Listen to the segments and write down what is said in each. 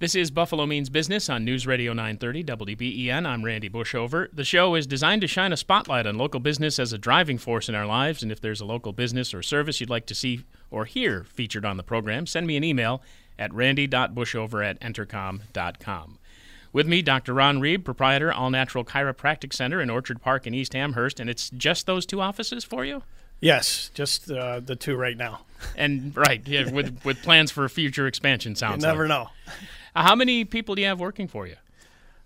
This is Buffalo Means Business on News Radio 930 WBEN. I'm Randy Bushover. The show is designed to shine a spotlight on local business as a driving force in our lives. And if there's a local business or service you'd like to see or hear featured on the program, send me an email at randy.bushover at entercom.com. With me, Dr. Ron Reeb, proprietor, All Natural Chiropractic Center in Orchard Park in East Amherst. And it's just those two offices for you? Yes, just uh, the two right now. And right, yeah, with with plans for future expansion. Sounds. You never like. know. How many people do you have working for you?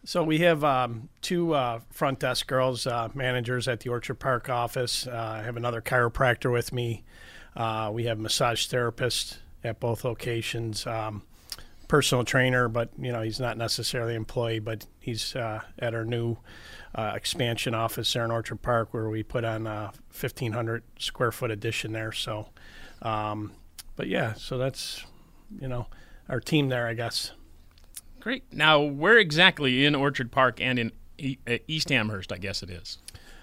So we have um, two uh, front desk girls, uh, managers at the Orchard Park office. Uh, I have another chiropractor with me. Uh, we have massage therapist at both locations. Um, personal trainer, but you know he's not necessarily employee, but he's uh, at our new uh, expansion office there in Orchard Park, where we put on a 1,500 square foot addition there. So, um, but yeah, so that's you know our team there, I guess. Great. Now, where exactly in Orchard Park and in uh, East Amherst, I guess it is?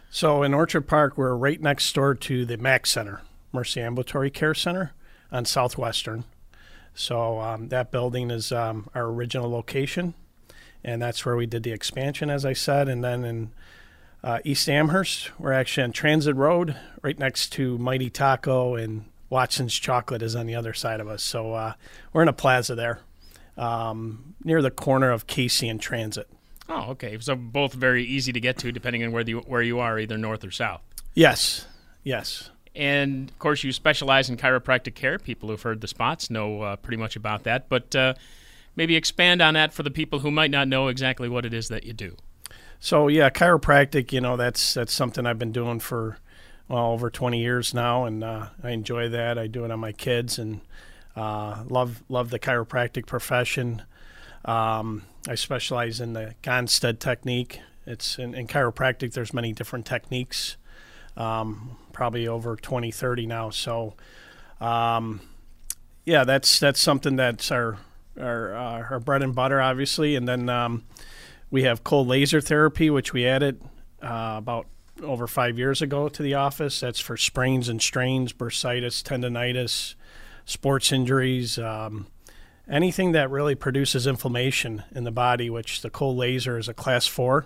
So in Orchard Park, we're right next door to the MAC Center, Mercy Ambulatory Care Center on Southwestern. So um, that building is um, our original location, and that's where we did the expansion, as I said. And then in uh, East Amherst, we're actually on Transit Road, right next to Mighty Taco, and Watson's Chocolate is on the other side of us. So uh, we're in a plaza there, um, near the corner of Casey and Transit. Oh, okay. So both very easy to get to, depending on where the, where you are, either north or south. Yes, yes. And of course, you specialize in chiropractic care. People who've heard the spots know uh, pretty much about that. But uh, maybe expand on that for the people who might not know exactly what it is that you do. So yeah, chiropractic. You know, that's that's something I've been doing for well over 20 years now, and uh, I enjoy that. I do it on my kids, and uh, love love the chiropractic profession. Um, I specialize in the Gonstead technique. It's in, in chiropractic. There's many different techniques. Um, probably over 20, 30 now. So, um, yeah, that's that's something that's our our uh, our bread and butter, obviously. And then um, we have cold laser therapy, which we added uh, about over five years ago to the office. That's for sprains and strains, bursitis, tendonitis, sports injuries, um, anything that really produces inflammation in the body. Which the cold laser is a class four.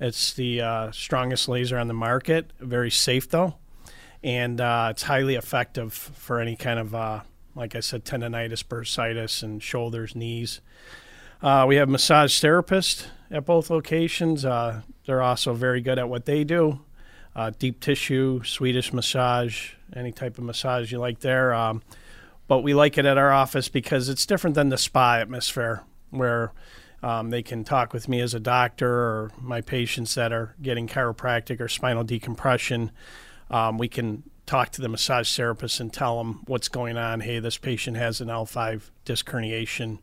It's the uh, strongest laser on the market. Very safe though, and uh, it's highly effective for any kind of, uh, like I said, tendonitis, bursitis, and shoulders, knees. Uh, we have massage therapists at both locations. Uh, they're also very good at what they do. Uh, deep tissue, Swedish massage, any type of massage you like there. Um, but we like it at our office because it's different than the spa atmosphere where um, they can talk with me as a doctor or my patients that are getting chiropractic or spinal decompression. Um, we can talk to the massage therapist and tell them what's going on. Hey, this patient has an L5 disc herniation.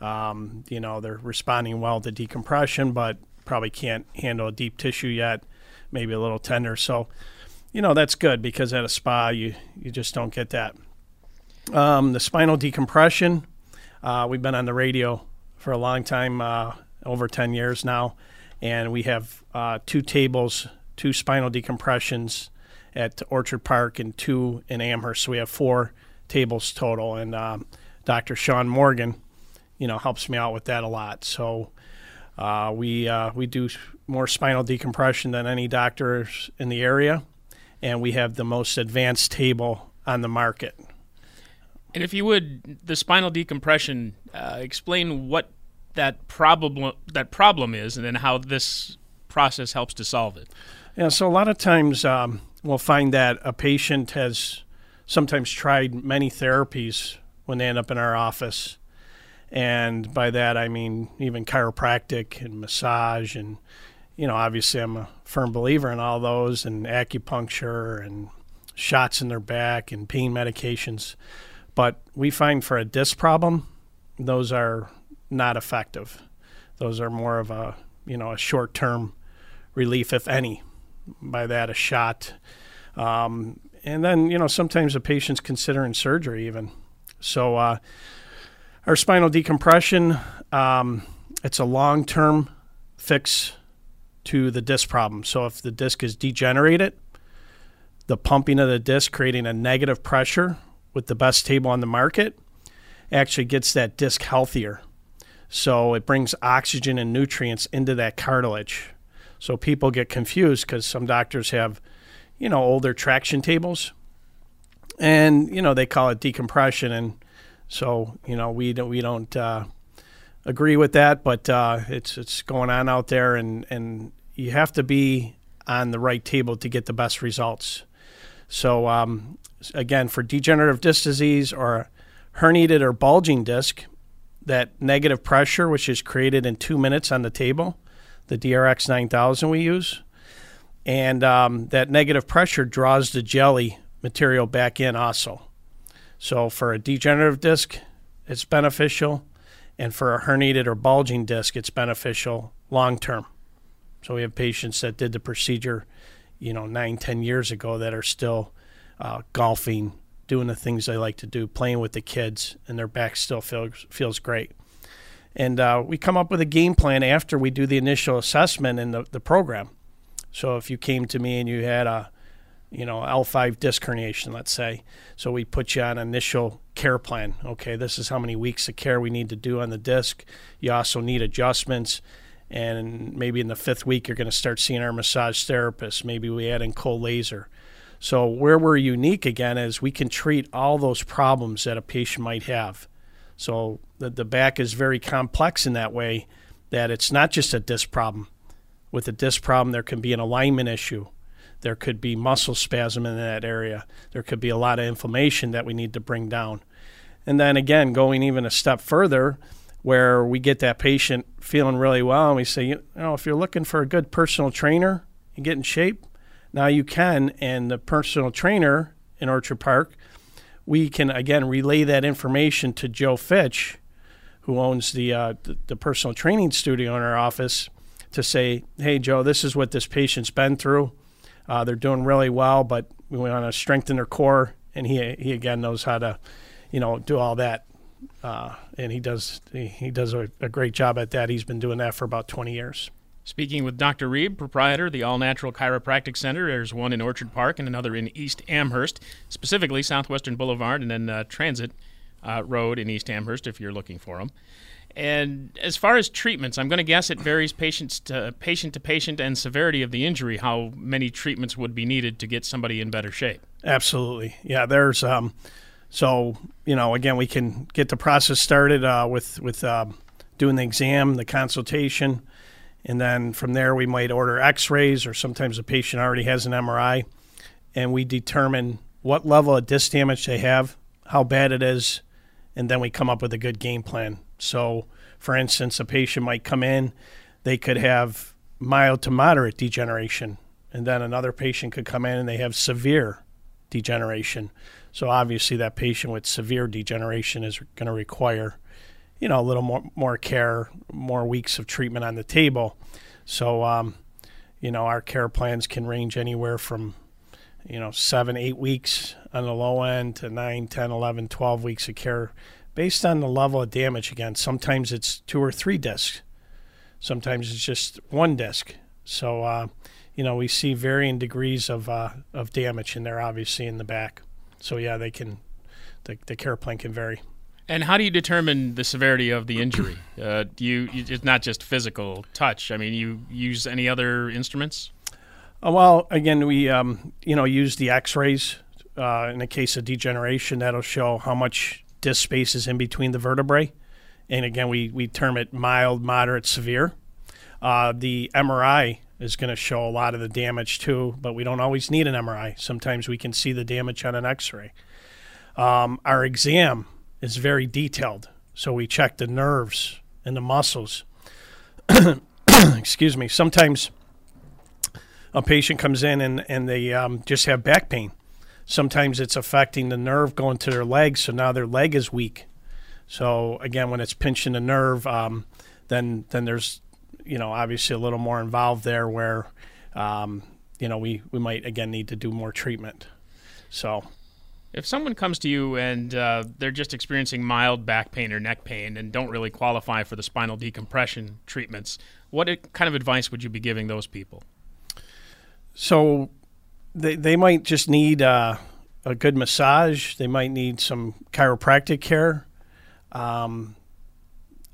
Um, you know, they're responding well to decompression, but probably can't handle a deep tissue yet, maybe a little tender. So, you know, that's good because at a spa, you, you just don't get that. Um, the spinal decompression, uh, we've been on the radio for a long time, uh, over 10 years now, and we have uh, two tables, two spinal decompressions at Orchard Park and two in Amherst. So we have four tables total, and um, Dr. Sean Morgan, you know, helps me out with that a lot. So uh, we uh, we do more spinal decompression than any doctors in the area, and we have the most advanced table on the market. And if you would, the spinal decompression, uh, explain what that problem that problem is, and then how this process helps to solve it. Yeah, so a lot of times um, we'll find that a patient has sometimes tried many therapies when they end up in our office. And by that, I mean even chiropractic and massage. And, you know, obviously I'm a firm believer in all those and acupuncture and shots in their back and pain medications. But we find for a disc problem, those are not effective. Those are more of a you know a short term relief, if any. By that, a shot. Um, and then you know sometimes a patient's considering surgery even. So uh, our spinal decompression, um, it's a long term fix to the disc problem. So if the disc is degenerated, the pumping of the disc creating a negative pressure with the best table on the market actually gets that disc healthier. So it brings oxygen and nutrients into that cartilage. So people get confused because some doctors have, you know, older traction tables, and you know they call it decompression, and so you know we don't we don't uh, agree with that, but uh, it's it's going on out there, and and you have to be on the right table to get the best results. So um, again, for degenerative disc disease or herniated or bulging disc, that negative pressure, which is created in two minutes on the table, the DRX 9000 we use, and um, that negative pressure draws the jelly material back in also. So for a degenerative disc, it's beneficial, and for a herniated or bulging disc, it's beneficial long term. So we have patients that did the procedure, you know, nine, ten years ago that are still uh, golfing, doing the things they like to do, playing with the kids, and their back still feels feels great. And uh, we come up with a game plan after we do the initial assessment in the, the program. So if you came to me and you had a, you know, L5 disc herniation, let's say, so we put you on initial care plan. Okay, this is how many weeks of care we need to do on the disc. You also need adjustments. And maybe in the fifth week, you're going to start seeing our massage therapist. Maybe we add in cold laser. So, where we're unique again is we can treat all those problems that a patient might have. So, the, the back is very complex in that way that it's not just a disc problem. With a disc problem, there can be an alignment issue. There could be muscle spasm in that area. There could be a lot of inflammation that we need to bring down. And then again, going even a step further, where we get that patient feeling really well, and we say, you know, if you're looking for a good personal trainer and get in shape, now you can, and the personal trainer in Orchard Park, we can again relay that information to Joe Fitch, who owns the, uh, the, the personal training studio in our office, to say, "Hey, Joe, this is what this patient's been through. Uh, they're doing really well, but we want to strengthen their core." And he he again knows how to, you know, do all that, uh, and he does he, he does a, a great job at that. He's been doing that for about 20 years. Speaking with Dr. Reeb, proprietor of the All Natural Chiropractic Center, there's one in Orchard Park and another in East Amherst, specifically Southwestern Boulevard and then uh, Transit uh, Road in East Amherst if you're looking for them. And as far as treatments, I'm going to guess it varies patients to patient to patient and severity of the injury. How many treatments would be needed to get somebody in better shape? Absolutely, yeah. There's um, so you know, again, we can get the process started uh, with with um, doing the exam, the consultation, and then from there, we might order x rays, or sometimes the patient already has an MRI, and we determine what level of disc damage they have, how bad it is, and then we come up with a good game plan. So, for instance, a patient might come in, they could have mild to moderate degeneration, and then another patient could come in and they have severe degeneration. So, obviously, that patient with severe degeneration is going to require you know, a little more more care, more weeks of treatment on the table. So, um, you know, our care plans can range anywhere from, you know, seven, eight weeks on the low end to nine, 10, 11, 12 weeks of care based on the level of damage. Again, sometimes it's two or three discs, sometimes it's just one disc. So, uh, you know, we see varying degrees of, uh, of damage in there, obviously, in the back. So, yeah, they can, the, the care plan can vary. And how do you determine the severity of the injury? Uh, do you, it's not just physical touch. I mean, you use any other instruments? Uh, well, again, we um, you know use the X-rays uh, in the case of degeneration. That'll show how much disc space is in between the vertebrae, and again, we we term it mild, moderate, severe. Uh, the MRI is going to show a lot of the damage too, but we don't always need an MRI. Sometimes we can see the damage on an X-ray. Um, our exam is very detailed. So we check the nerves and the muscles. Excuse me. Sometimes a patient comes in and, and they um, just have back pain. Sometimes it's affecting the nerve going to their leg, so now their leg is weak. So again, when it's pinching the nerve, um, then then there's you know obviously a little more involved there where um, you know we we might again need to do more treatment. So If someone comes to you and uh, they're just experiencing mild back pain or neck pain and don't really qualify for the spinal decompression treatments, what kind of advice would you be giving those people? So they they might just need uh, a good massage. They might need some chiropractic care, um,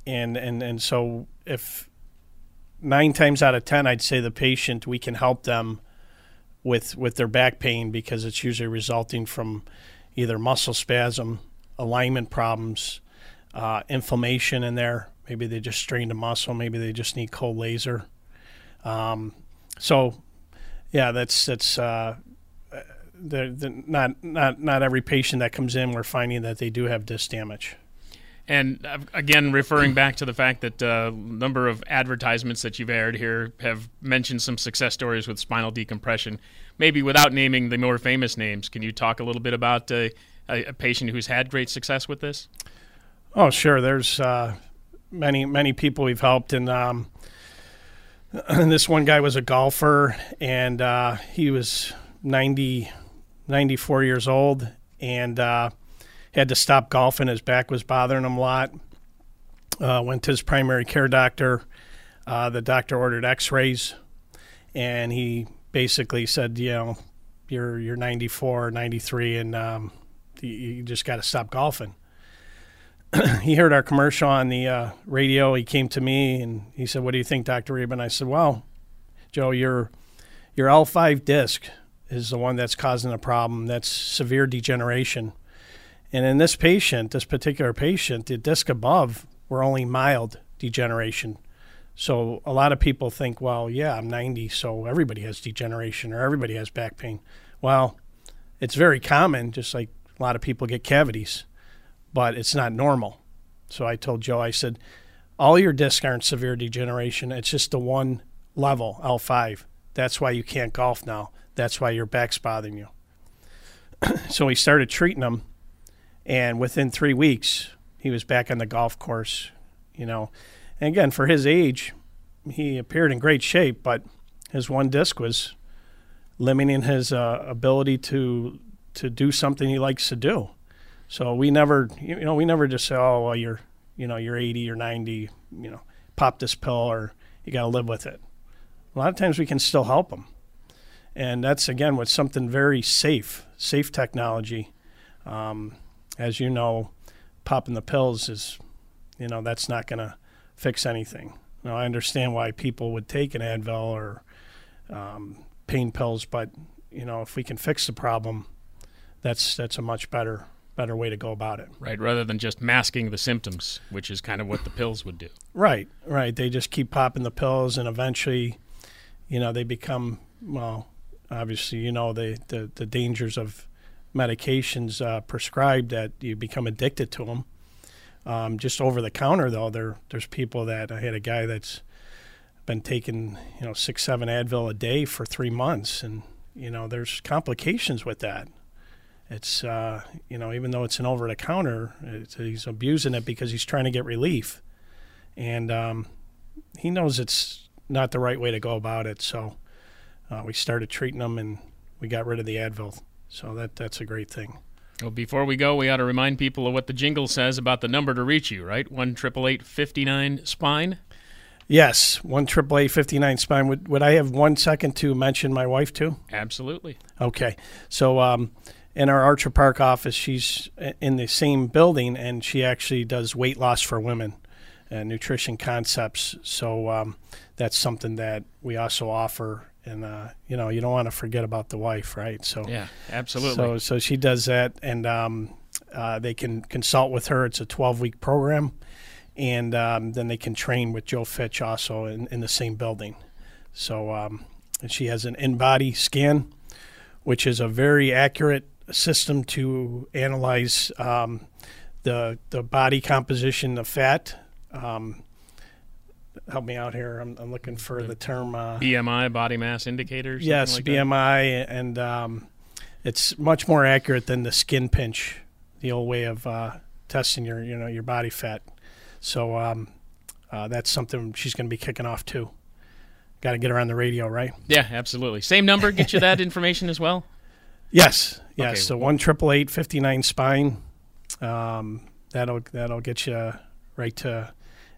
and and and so if nine times out of ten, I'd say the patient we can help them with with their back pain because it's usually resulting from either muscle spasm, alignment problems, uh, inflammation in there. Maybe they just strained a muscle. Maybe they just need cold laser. Um, so yeah, that's that's uh, the, not not not every patient that comes in we're finding that they do have disc damage. And uh, again, referring back to the fact that a uh, number of advertisements that you've aired here have mentioned some success stories with spinal decompression. Maybe without naming the more famous names, can you talk a little bit about uh, a, a patient who's had great success with this? Oh, sure. There's uh, many many people we've helped, and um, this one guy was a golfer, and uh, he was 90, 94 years old, and uh, had to stop golfing. His back was bothering him a lot. Uh, went to his primary care doctor. Uh, the doctor ordered X-rays, and he basically said, you know, you're you're 94, 93, and um, you, you just got to stop golfing he heard our commercial on the uh, radio. He came to me and he said, "What do you think, Doctor Reben?" I said, "Well, Joe, your your L5 disc is the one that's causing the problem. That's severe degeneration. And in this patient, this particular patient, the disc above were only mild degeneration. So a lot of people think, well, yeah, I'm 90, so everybody has degeneration or everybody has back pain. Well, it's very common, just like a lot of people get cavities but it's not normal. So I told Joe, I said, all your discs aren't severe degeneration. It's just the one level, L5. That's why you can't golf now. That's why your back's bothering you. so we started treating him, and within three weeks, he was back on the golf course. You know, and again, for his age, he appeared in great shape, but his one disc was limiting his uh, ability to to do something he likes to do. So we never, you know, we never just say, oh, well, you're, you know, you're 80 or 90, you know, pop this pill or you got to live with it. A lot of times we can still help them. And that's, again, with something very safe, safe technology. Um, as you know, popping the pills is, you know, that's not going to fix anything. Now, I understand why people would take an Advil or um, pain pills, but, you know, if we can fix the problem, that's, that's a much better better way to go about it. Right, rather than just masking the symptoms, which is kind of what the pills would do. Right, right. They just keep popping the pills, and eventually, you know, they become well. Obviously, you know the the, the dangers of medications uh, prescribed that you become addicted to them. Um, just over the counter, though, there there's people that I had a guy that's been taking you know six seven Advil a day for three months, and you know there's complications with that it's uh, you know even though it's an over the counter, he's abusing it because he's trying to get relief, and um, he knows it's not the right way to go about it. So uh, we started treating him, and we got rid of the Advil. So that that's a great thing. Well, before we go, we ought to remind people of what the jingle says about the number to reach you. Right, one triple eight fifty nine spine. Yes, one triple eight fifty nine spine. Would would I have one second to mention my wife too? Absolutely. Okay, so. Um, in our Orchard Park office, she's in the same building, and she actually does weight loss for women and nutrition concepts. So um, that's something that we also offer. And uh, you know, you don't want to forget about the wife, right? So yeah, absolutely. So so she does that, and um, uh, they can consult with her. It's a 12 week program, and um, then they can train with Joe Fitch also in, in the same building. So um, and she has an InBody scan, which is a very accurate system to analyze um, the the body composition of fat. Um, help me out here. I'm, I'm looking for the, term uh, BMI, body mass indicators. Yes, like BMI, that? and um, it's much more accurate than the skin pinch, the old way of uh, testing your you know your body fat. So um, uh, that's something she's going to be kicking off too. Got to get her on the radio, right? Yeah, absolutely. Same number. Get you that information as well. Yes, yes. Okay. So one triple eight fifty nine spine. Um, that'll that'll get you right to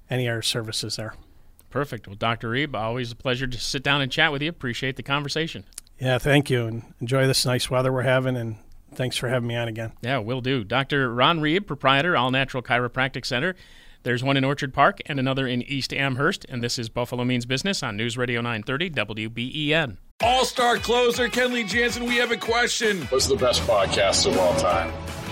any of our services there. Perfect. Well, Dr. Reeb, always a pleasure to sit down and chat with you. Appreciate the conversation. Yeah, thank you, and enjoy this nice weather we're having, and thanks for having me on again. Yeah, will do. Dr. Ron Reeb, proprietor, All Natural Chiropractic Center. There's one in Orchard Park and another in East Amherst, and this is Buffalo Means Business on News Radio 930 WBEN. All star closer Kenley Jansen, we have a question. What's the best podcast of all time?